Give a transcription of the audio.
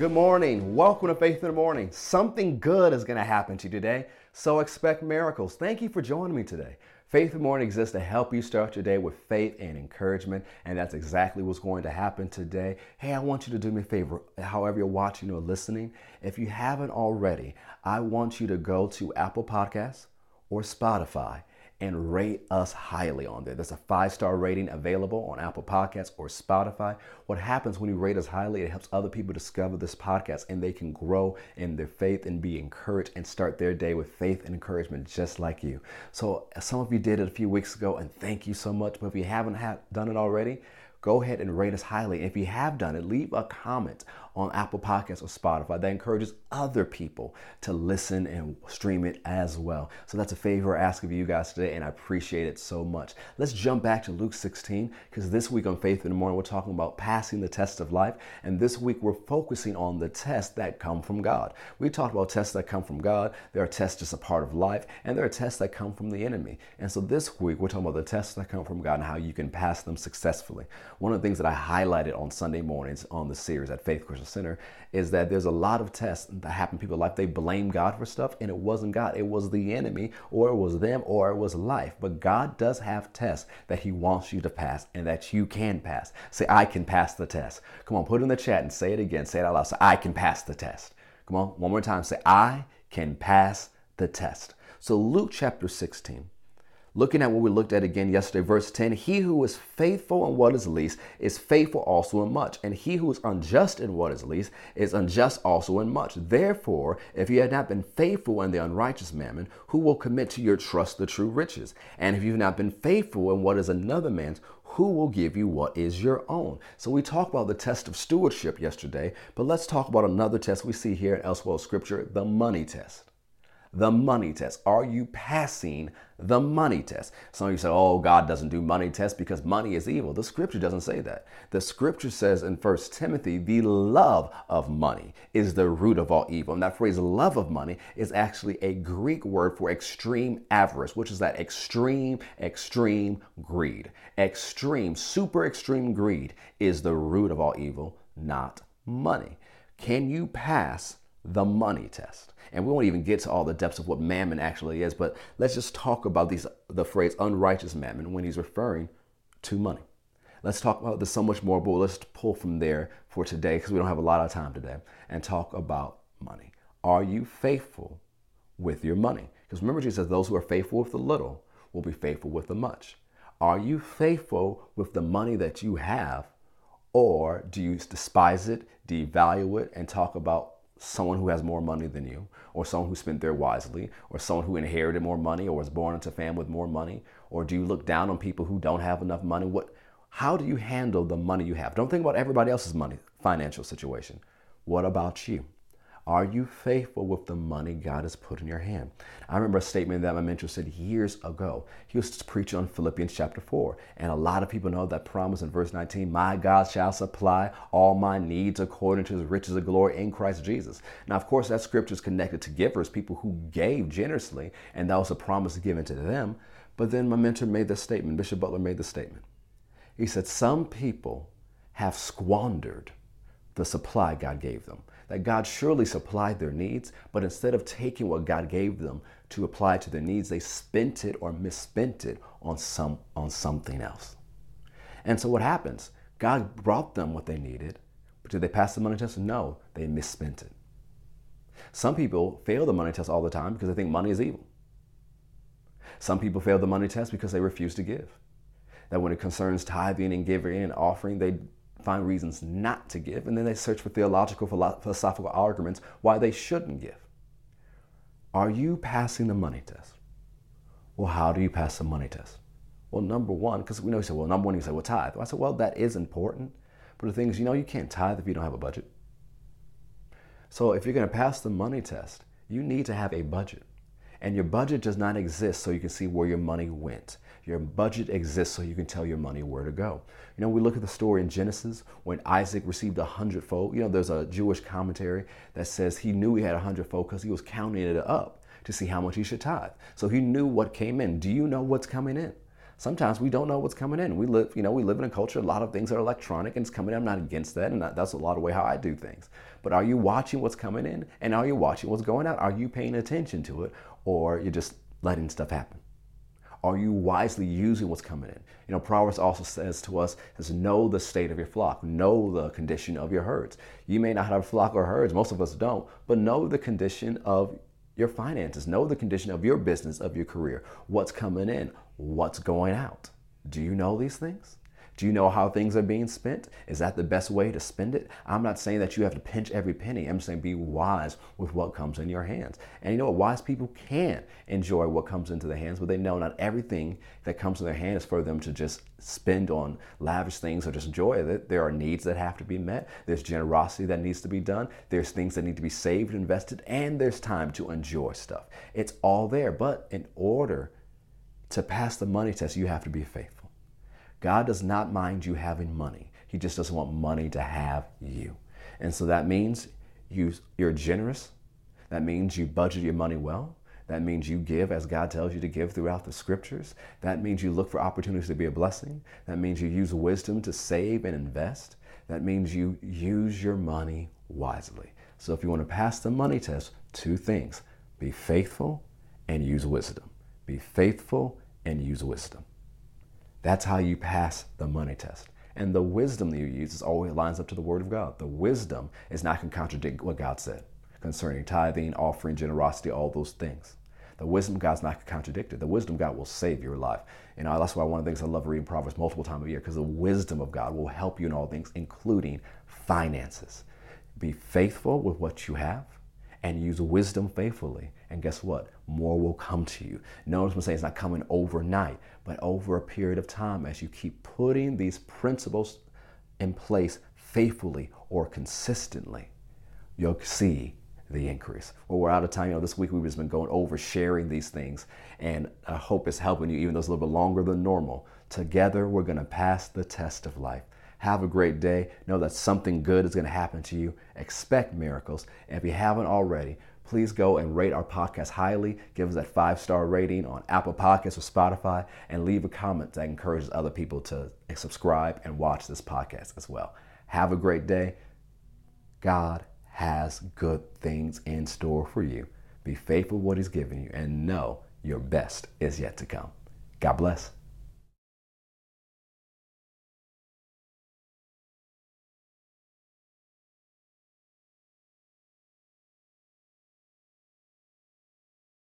Good morning. Welcome to Faith in the Morning. Something good is going to happen to you today, so expect miracles. Thank you for joining me today. Faith in the Morning exists to help you start your day with faith and encouragement, and that's exactly what's going to happen today. Hey, I want you to do me a favor, however you're watching or listening. If you haven't already, I want you to go to Apple Podcasts or Spotify and rate us highly on there. There's a five star rating available on Apple Podcasts or Spotify. What happens when you rate us highly, it helps other people discover this podcast and they can grow in their faith and be encouraged and start their day with faith and encouragement just like you. So, some of you did it a few weeks ago, and thank you so much. But if you haven't done it already, go ahead and rate us highly. And If you have done it, leave a comment on Apple Podcasts or Spotify. That encourages other people to listen and stream it as well. So that's a favor I ask of you guys today, and I appreciate it so much. Let's jump back to Luke 16, because this week on Faith in the Morning, we're talking about passing the test of life. And this week, we're focusing on the tests that come from God. We talked about tests that come from God. There are tests just a part of life, and there are tests that come from the enemy. And so this week, we're talking about the tests that come from God and how you can pass them successfully. One of the things that I highlighted on Sunday mornings on the series at Faith Christian Center is that there's a lot of tests that happen in people's life. They blame God for stuff, and it wasn't God. It was the enemy, or it was them, or it was life. But God does have tests that He wants you to pass and that you can pass. Say, I can pass the test. Come on, put it in the chat and say it again. Say it out loud. Say, I can pass the test. Come on, one more time. Say, I can pass the test. So, Luke chapter 16 Looking at what we looked at again yesterday, verse 10 He who is faithful in what is least is faithful also in much, and he who is unjust in what is least is unjust also in much. Therefore, if you have not been faithful in the unrighteous mammon, who will commit to your trust the true riches? And if you've not been faithful in what is another man's, who will give you what is your own? So we talked about the test of stewardship yesterday, but let's talk about another test we see here in Elsewhere Scripture, the money test the money test. Are you passing the money test? Some of you say, oh, God doesn't do money tests because money is evil. The scripture doesn't say that. The scripture says in 1 Timothy, the love of money is the root of all evil. And that phrase, love of money, is actually a Greek word for extreme avarice, which is that extreme, extreme greed. Extreme, super extreme greed is the root of all evil, not money. Can you pass the money test? And we won't even get to all the depths of what mammon actually is, but let's just talk about these the phrase unrighteous mammon when he's referring to money. Let's talk about this so much more, but let's pull from there for today because we don't have a lot of time today and talk about money. Are you faithful with your money? Because remember, Jesus says, those who are faithful with the little will be faithful with the much. Are you faithful with the money that you have, or do you despise it, devalue it, and talk about someone who has more money than you, or someone who spent there wisely, or someone who inherited more money, or was born into a family with more money? Or do you look down on people who don't have enough money? What, how do you handle the money you have? Don't think about everybody else's money, financial situation. What about you? Are you faithful with the money God has put in your hand? I remember a statement that my mentor said years ago. He was preaching on Philippians chapter 4. And a lot of people know that promise in verse 19 My God shall supply all my needs according to his riches of glory in Christ Jesus. Now, of course, that scripture is connected to givers, people who gave generously, and that was a promise given to them. But then my mentor made this statement, Bishop Butler made this statement. He said, Some people have squandered the supply God gave them that God surely supplied their needs, but instead of taking what God gave them to apply to their needs, they spent it or misspent it on some on something else. And so what happens? God brought them what they needed, but did they pass the money test? No, they misspent it. Some people fail the money test all the time because they think money is evil. Some people fail the money test because they refuse to give. That when it concerns tithing and giving and offering, they find reasons not to give, and then they search for theological, philosophical arguments why they shouldn't give. Are you passing the money test? Well, how do you pass the money test? Well, number one, because we know you say, well, number one, you say, well, tithe. Well, I said, well, that is important. But the thing is, you know, you can't tithe if you don't have a budget. So if you're going to pass the money test, you need to have a budget. And your budget does not exist so you can see where your money went. Your budget exists so you can tell your money where to go. You know, we look at the story in Genesis when Isaac received a hundredfold. You know, there's a Jewish commentary that says he knew he had a hundredfold because he was counting it up to see how much he should tithe. So he knew what came in. Do you know what's coming in? Sometimes we don't know what's coming in. We live, you know, we live in a culture, a lot of things are electronic and it's coming in. I'm not against that, and that's a lot of way how I do things. But are you watching what's coming in? And are you watching what's going out? Are you paying attention to it? Or you're just letting stuff happen? Are you wisely using what's coming in? You know, Proverbs also says to us, says, know the state of your flock, know the condition of your herds. You may not have a flock or herds, most of us don't, but know the condition of your finances, know the condition of your business, of your career, what's coming in, what's going out. Do you know these things? Do you know how things are being spent? Is that the best way to spend it? I'm not saying that you have to pinch every penny. I'm saying be wise with what comes in your hands. And you know what? Wise people can enjoy what comes into their hands, but they know not everything that comes in their hands for them to just spend on lavish things or just enjoy it. There are needs that have to be met. There's generosity that needs to be done. There's things that need to be saved, and invested, and there's time to enjoy stuff. It's all there. But in order to pass the money test, you have to be faithful. God does not mind you having money. He just doesn't want money to have you. And so that means you, you're generous. That means you budget your money well. That means you give as God tells you to give throughout the scriptures. That means you look for opportunities to be a blessing. That means you use wisdom to save and invest. That means you use your money wisely. So if you want to pass the money test, two things be faithful and use wisdom. Be faithful and use wisdom. That's how you pass the money test. And the wisdom that you use is always lines up to the Word of God. The wisdom is not going to contradict what God said concerning tithing, offering, generosity, all those things. The wisdom of God's not contradicted. The wisdom God will save your life. You know, that's why one of the things I love reading Proverbs multiple times a year, because the wisdom of God will help you in all things, including finances. Be faithful with what you have and use wisdom faithfully. And guess what? More will come to you. Notice I'm saying it's not coming overnight, but over a period of time as you keep putting these principles in place faithfully or consistently, you'll see the increase. Well, we're out of time. You know, this week we've just been going over sharing these things, and I hope it's helping you, even though it's a little bit longer than normal. Together, we're going to pass the test of life. Have a great day. Know that something good is going to happen to you. Expect miracles. And if you haven't already, please go and rate our podcast highly. Give us that five star rating on Apple Podcasts or Spotify and leave a comment that encourages other people to subscribe and watch this podcast as well. Have a great day. God has good things in store for you. Be faithful what He's given you and know your best is yet to come. God bless.